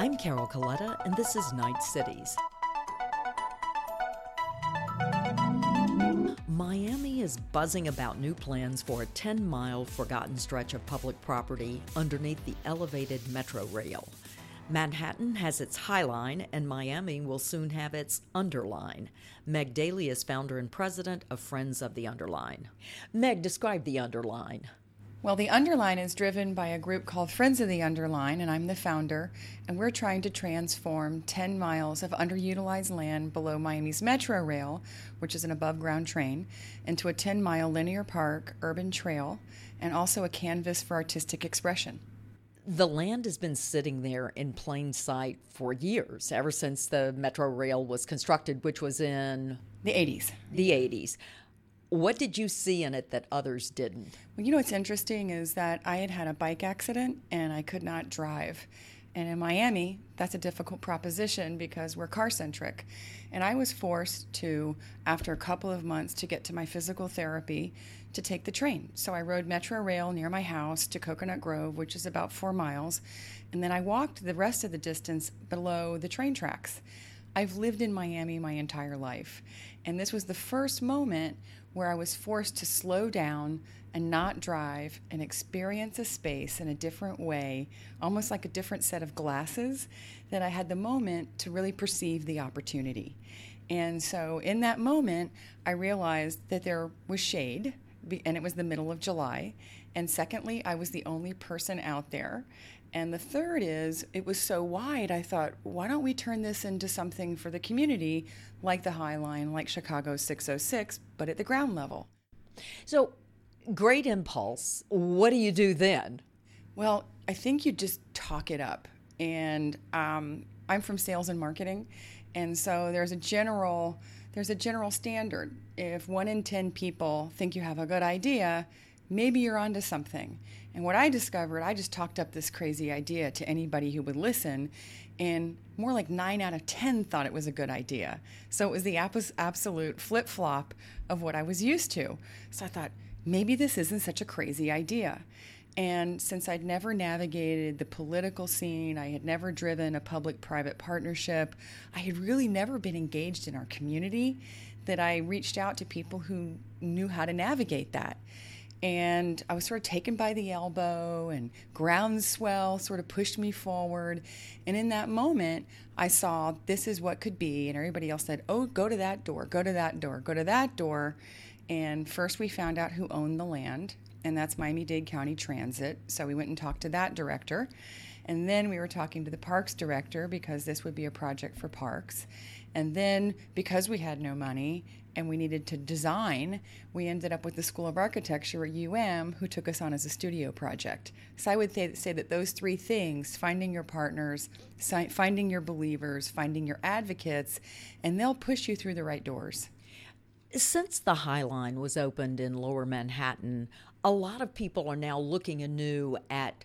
I'm Carol Coletta, and this is Knight Cities. Miami is buzzing about new plans for a 10 mile forgotten stretch of public property underneath the elevated metro rail. Manhattan has its High Line, and Miami will soon have its Underline. Meg Daly is founder and president of Friends of the Underline. Meg, describe the Underline. Well, the Underline is driven by a group called Friends of the Underline, and I'm the founder. And we're trying to transform 10 miles of underutilized land below Miami's Metro Rail, which is an above ground train, into a 10 mile linear park, urban trail, and also a canvas for artistic expression. The land has been sitting there in plain sight for years, ever since the Metro Rail was constructed, which was in the 80s. The 80s. What did you see in it that others didn't? Well, you know what's interesting is that I had had a bike accident and I could not drive. And in Miami, that's a difficult proposition because we're car centric. And I was forced to, after a couple of months, to get to my physical therapy to take the train. So I rode Metro Rail near my house to Coconut Grove, which is about four miles. And then I walked the rest of the distance below the train tracks. I've lived in Miami my entire life. And this was the first moment where I was forced to slow down and not drive and experience a space in a different way, almost like a different set of glasses, that I had the moment to really perceive the opportunity. And so in that moment, I realized that there was shade, and it was the middle of July. And secondly, I was the only person out there. And the third is, it was so wide, I thought, why don't we turn this into something for the community, like the High Line, like Chicago 606, but at the ground level? So, great impulse. What do you do then? Well, I think you just talk it up. And um, I'm from sales and marketing, and so there's a general there's a general standard. If one in ten people think you have a good idea, maybe you're onto something. And what I discovered, I just talked up this crazy idea to anybody who would listen, and more like nine out of 10 thought it was a good idea. So it was the absolute flip flop of what I was used to. So I thought, maybe this isn't such a crazy idea. And since I'd never navigated the political scene, I had never driven a public private partnership, I had really never been engaged in our community, that I reached out to people who knew how to navigate that and I was sort of taken by the elbow, and groundswell sort of pushed me forward. And in that moment, I saw this is what could be, and everybody else said, "Oh, go to that door, go to that door, go to that door." And first, we found out who owned the land, and that's Miami Dade County Transit. So we went and talked to that director. And then we were talking to the parks director because this would be a project for parks. And then, because we had no money and we needed to design, we ended up with the School of Architecture at UM, who took us on as a studio project. So I would say, say that those three things finding your partners, finding your believers, finding your advocates, and they'll push you through the right doors. Since the High Line was opened in lower Manhattan, a lot of people are now looking anew at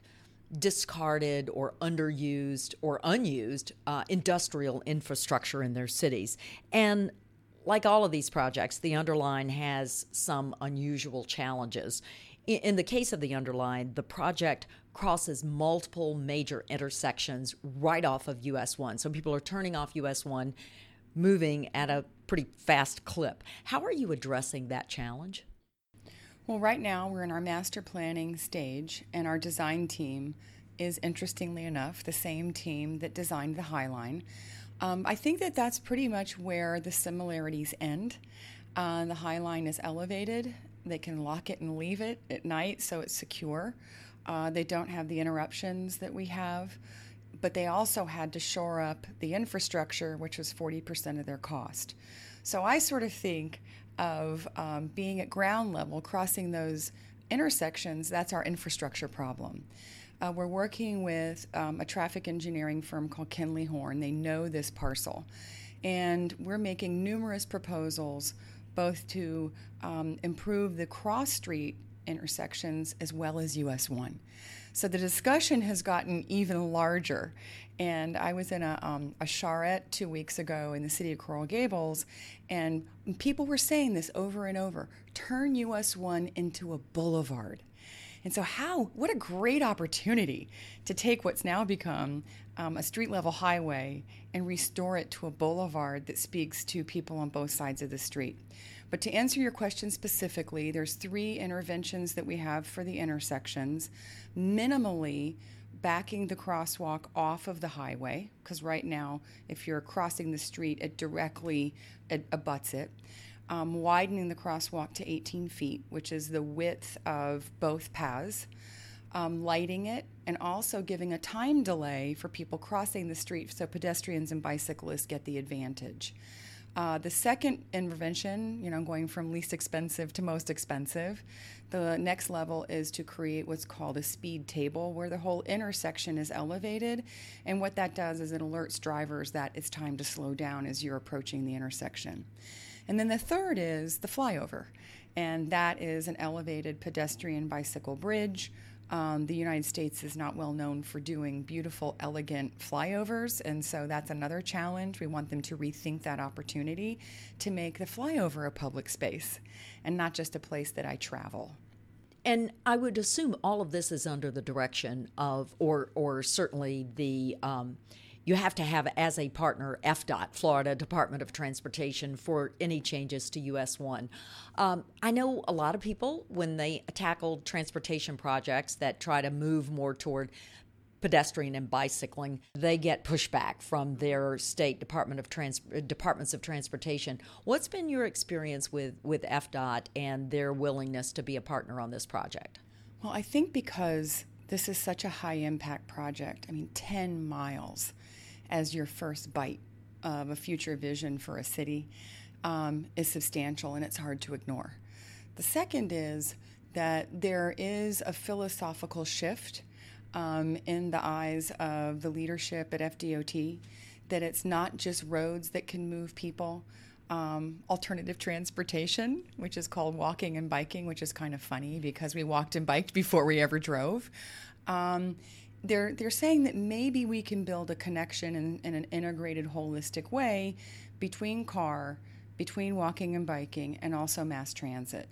discarded or underused or unused uh, industrial infrastructure in their cities. And like all of these projects, the Underline has some unusual challenges. In the case of the Underline, the project crosses multiple major intersections right off of US 1. So people are turning off US 1, moving at a pretty fast clip. How are you addressing that challenge? Well, right now we're in our master planning stage, and our design team is, interestingly enough, the same team that designed the High Line. Um, I think that that's pretty much where the similarities end. Uh, the High Line is elevated. They can lock it and leave it at night so it's secure. Uh, they don't have the interruptions that we have, but they also had to shore up the infrastructure, which was 40% of their cost. So I sort of think of um, being at ground level, crossing those intersections, that's our infrastructure problem. Uh, we're working with um, a traffic engineering firm called Kimley-Horn. They know this parcel. And we're making numerous proposals both to um, improve the cross street intersections as well as US 1. So the discussion has gotten even larger. And I was in a, um, a charrette two weeks ago in the city of Coral Gables, and people were saying this over and over turn US 1 into a boulevard. And so, how, what a great opportunity to take what's now become um, a street level highway and restore it to a boulevard that speaks to people on both sides of the street. But to answer your question specifically, there's three interventions that we have for the intersections. Minimally, backing the crosswalk off of the highway, because right now, if you're crossing the street, it directly abuts it. Um, widening the crosswalk to 18 feet, which is the width of both paths. Um, lighting it, and also giving a time delay for people crossing the street so pedestrians and bicyclists get the advantage. Uh, the second intervention, you know, going from least expensive to most expensive, the next level is to create what's called a speed table where the whole intersection is elevated. And what that does is it alerts drivers that it's time to slow down as you're approaching the intersection. And then the third is the flyover, and that is an elevated pedestrian bicycle bridge um, the United States is not well known for doing beautiful, elegant flyovers, and so that's another challenge. We want them to rethink that opportunity to make the flyover a public space and not just a place that I travel. And I would assume all of this is under the direction of, or or certainly the um, you have to have as a partner FDOT, Florida Department of Transportation, for any changes to US 1. Um, I know a lot of people, when they tackle transportation projects that try to move more toward pedestrian and bicycling, they get pushback from their state department of trans- departments of transportation. What's been your experience with with FDOT and their willingness to be a partner on this project? Well, I think because this is such a high impact project. I mean, 10 miles as your first bite of a future vision for a city um, is substantial and it's hard to ignore. The second is that there is a philosophical shift um, in the eyes of the leadership at FDOT that it's not just roads that can move people. Um, alternative transportation, which is called walking and biking, which is kind of funny because we walked and biked before we ever drove. Um, they're they're saying that maybe we can build a connection in, in an integrated, holistic way between car, between walking and biking, and also mass transit.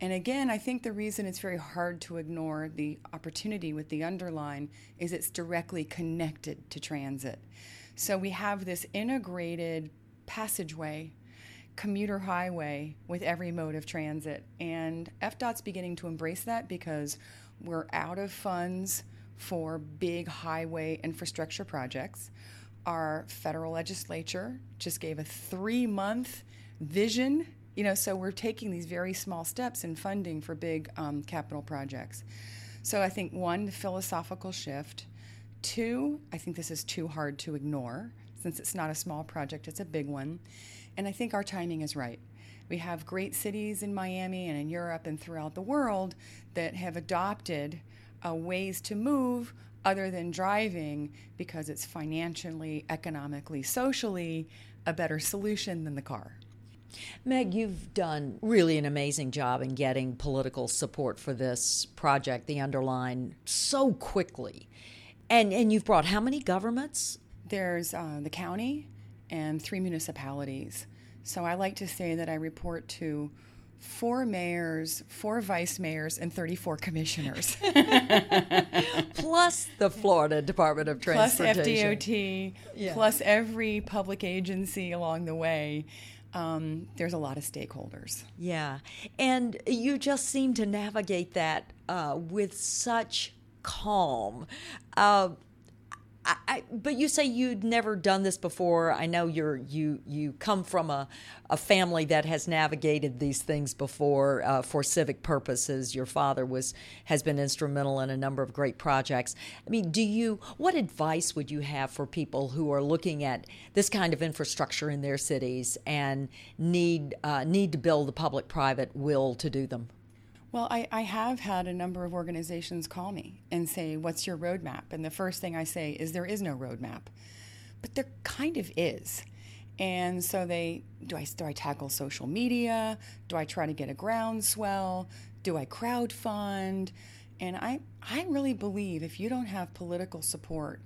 And again, I think the reason it's very hard to ignore the opportunity with the underline is it's directly connected to transit. So we have this integrated passageway, commuter highway with every mode of transit. And FDOT's beginning to embrace that because we're out of funds for big highway infrastructure projects. Our federal legislature just gave a three month vision. You know, so we're taking these very small steps in funding for big um, capital projects. So I think one, the philosophical shift. Two, I think this is too hard to ignore since it's not a small project, it's a big one. And I think our timing is right. We have great cities in Miami and in Europe and throughout the world that have adopted uh, ways to move other than driving because it's financially, economically, socially a better solution than the car. Meg, you've done really an amazing job in getting political support for this project, the underline, so quickly. And and you've brought how many governments? There's uh, the county and three municipalities. So I like to say that I report to four mayors, four vice mayors, and 34 commissioners. plus the Florida Department of Transportation. Plus FDOT, yeah. plus every public agency along the way. Um, there's a lot of stakeholders. Yeah. And you just seem to navigate that uh, with such calm. Uh, I, but you say you'd never done this before. I know you're you you come from a, a family that has navigated these things before uh, for civic purposes. Your father was has been instrumental in a number of great projects. I mean, do you what advice would you have for people who are looking at this kind of infrastructure in their cities and need uh, need to build the public private will to do them? Well, I, I have had a number of organizations call me and say, What's your roadmap? And the first thing I say is, There is no roadmap. But there kind of is. And so they do I do I tackle social media? Do I try to get a groundswell? Do I crowdfund? And I I really believe if you don't have political support,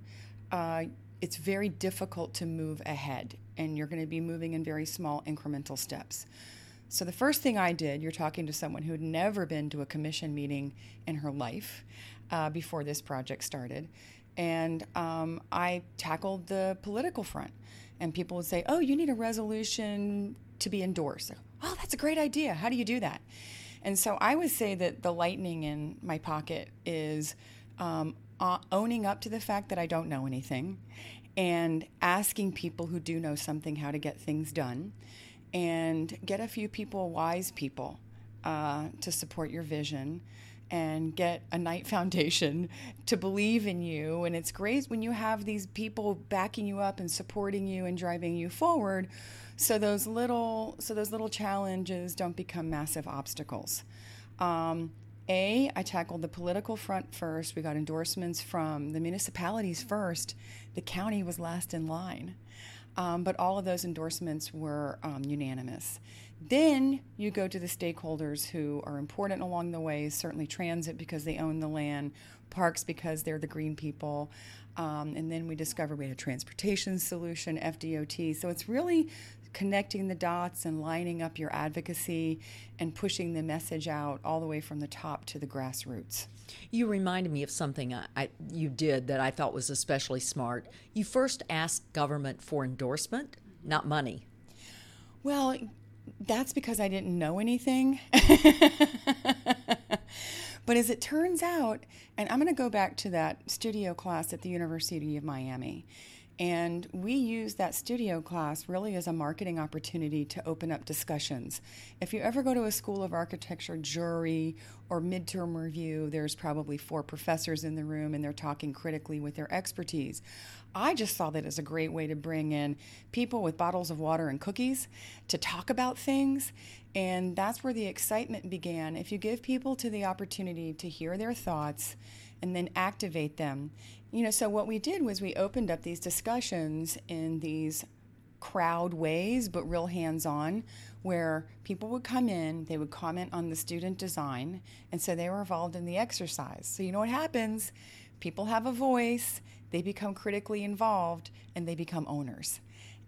uh, it's very difficult to move ahead, and you're going to be moving in very small incremental steps. So the first thing I did, you're talking to someone who had never been to a commission meeting in her life uh, before this project started. And um, I tackled the political front. And people would say, Oh, you need a resolution to be endorsed. Oh, that's a great idea. How do you do that? And so I would say that the lightning in my pocket is um, owning up to the fact that I don't know anything and asking people who do know something how to get things done and get a few people, wise people, uh, to support your vision and get a Knight Foundation to believe in you. And it's great when you have these people backing you up and supporting you and driving you forward. So those little, so those little challenges don't become massive obstacles. Um, a, I tackled the political front first. We got endorsements from the municipalities first. The county was last in line. Um, but all of those endorsements were um, unanimous. Then you go to the stakeholders who are important along the way, certainly transit because they own the land, parks because they're the green people. Um, and then we discover we had a transportation solution, FDOT. So it's really connecting the dots and lining up your advocacy and pushing the message out all the way from the top to the grassroots. You reminded me of something I, I, you did that I thought was especially smart. You first asked government for endorsement, not money. Well, that's because I didn't know anything. but as it turns out, and I'm going to go back to that studio class at the University of Miami. And we use that studio class really as a marketing opportunity to open up discussions. If you ever go to a School of Architecture jury or midterm review, there's probably four professors in the room and they're talking critically with their expertise. I just saw that as a great way to bring in people with bottles of water and cookies to talk about things. And that's where the excitement began. If you give people to the opportunity to hear their thoughts and then activate them, you know, so what we did was we opened up these discussions in these crowd ways, but real hands on, where people would come in, they would comment on the student design, and so they were involved in the exercise. So, you know what happens? People have a voice, they become critically involved, and they become owners.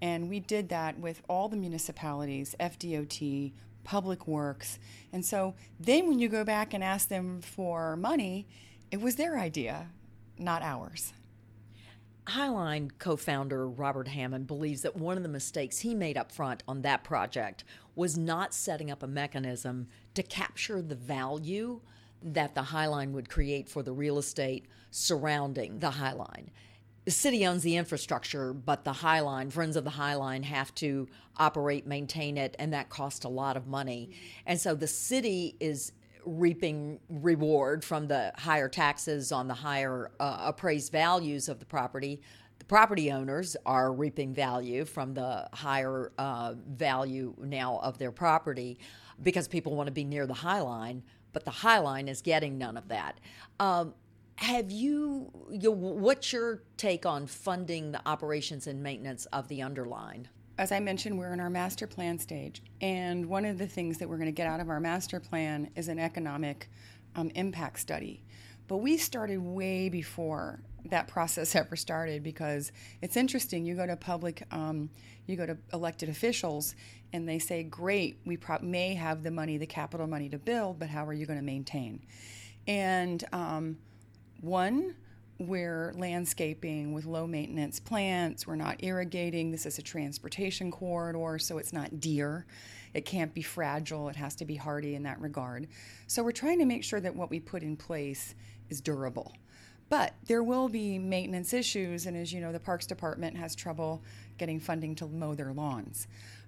And we did that with all the municipalities, FDOT, Public Works. And so then when you go back and ask them for money, it was their idea not ours. Highline co founder Robert Hammond believes that one of the mistakes he made up front on that project was not setting up a mechanism to capture the value that the Highline would create for the real estate surrounding the Highline. The city owns the infrastructure, but the Highline, Friends of the Highline, have to operate, maintain it, and that costs a lot of money. And so the city is reaping reward from the higher taxes on the higher uh, appraised values of the property. The property owners are reaping value from the higher uh, value now of their property because people want to be near the High Line, but the High Line is getting none of that. Um, have you, you, what's your take on funding the operations and maintenance of the underline? As I mentioned, we're in our master plan stage. And one of the things that we're going to get out of our master plan is an economic um, impact study. But we started way before that process ever started because it's interesting. You go to public, um, you go to elected officials, and they say, Great, we pro- may have the money, the capital money to build, but how are you going to maintain? And um, one, we're landscaping with low maintenance plants. We're not irrigating. This is a transportation corridor, so it's not deer. It can't be fragile. It has to be hardy in that regard. So we're trying to make sure that what we put in place is durable. But there will be maintenance issues, and as you know, the Parks Department has trouble getting funding to mow their lawns.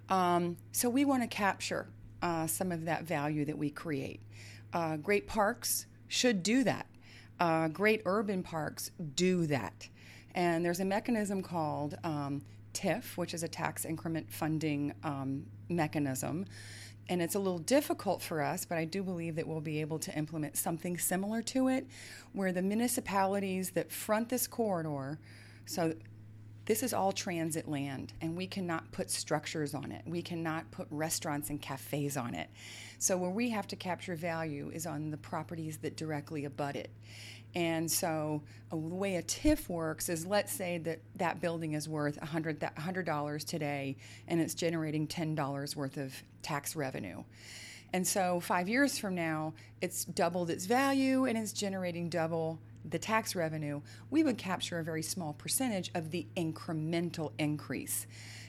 Um, so we want to capture uh, some of that value that we create. Uh, great parks should do that uh, great urban parks do that. And there's a mechanism called um, TIF, which is a tax increment funding um, mechanism. And it's a little difficult for us, but I do believe that we'll be able to implement something similar to it, where the municipalities that front this corridor, so this is all transit land and we cannot put structures on it. We cannot put restaurants and cafes on it. So, where we have to capture value is on the properties that directly abut it. And so, the way a TIF works is let's say that that building is worth $100, $100 today and it's generating $10 worth of tax revenue. And so, five years from now, it's doubled its value and it's generating double the tax revenue, we would capture a very small percentage of the incremental increase.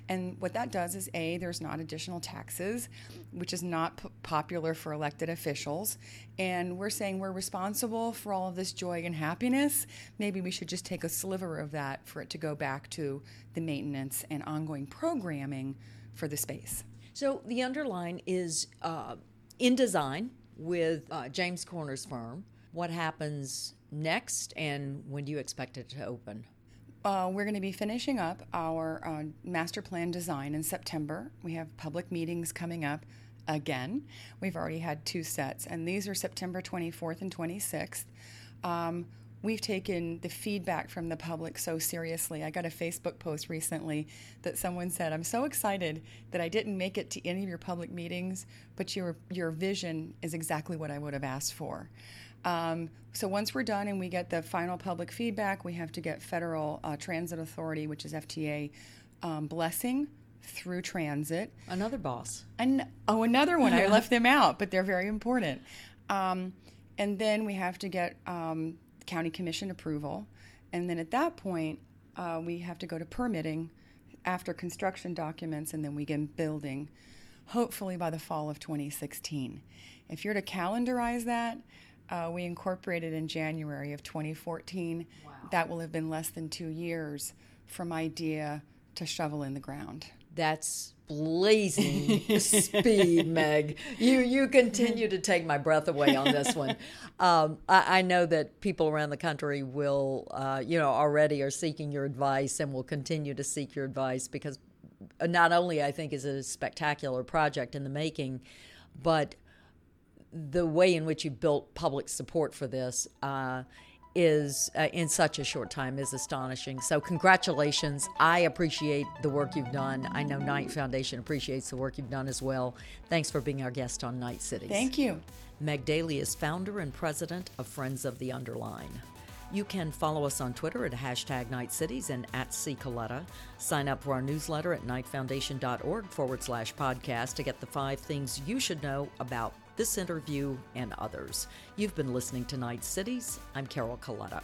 And what that does is A, there's not additional taxes, which is not p- popular for elected officials. And we're saying we're responsible for all of this joy and happiness. Maybe we should just take a sliver of that for it to go back to the maintenance and ongoing programming for the space. So the underline is uh, in design with uh, James Corner's firm. What happens next, and when do you expect it to open? Uh, we're going to be finishing up our uh, master plan design in September. We have public meetings coming up again. We've already had two sets, and these are September 24th and 26th. Um, we've taken the feedback from the public so seriously. I got a Facebook post recently that someone said, "I'm so excited that I didn't make it to any of your public meetings, but your your vision is exactly what I would have asked for." Um, so once we're done and we get the final public feedback, we have to get Federal uh, Transit Authority, which is FTA, um, blessing through transit. Another boss. And oh, another one. I left them out, but they're very important. Um, and then we have to get um, county commission approval, and then at that point, uh, we have to go to permitting after construction documents, and then we get building. Hopefully by the fall of 2016. If you're to calendarize that, uh, we incorporated in January of 2014. Wow. That will have been less than two years from idea to shovel in the ground. That's blazing speed, Meg. You you continue to take my breath away on this one. Um, I, I, know that people around the country will, uh, you know, already are seeking your advice and will continue to seek your advice because not only I think is it a spectacular project in the making, but the way in which you built public support for this uh, is uh, in such a short time is astonishing. So congratulations. I appreciate the work you've done. I know Knight Foundation appreciates the work you've done as well. Thanks for being our guest on Knight Cities. Thank you. Meg Daly is founder and president of Friends of the Underline. You can follow us on Twitter at hashtag Knight Cities and at C. Coletta. Sign up for our newsletter at knightfoundation.org forward slash podcast to get the five things you should know about this interview, and others. You've been listening to Knight Cities. I'm Carol Coletta.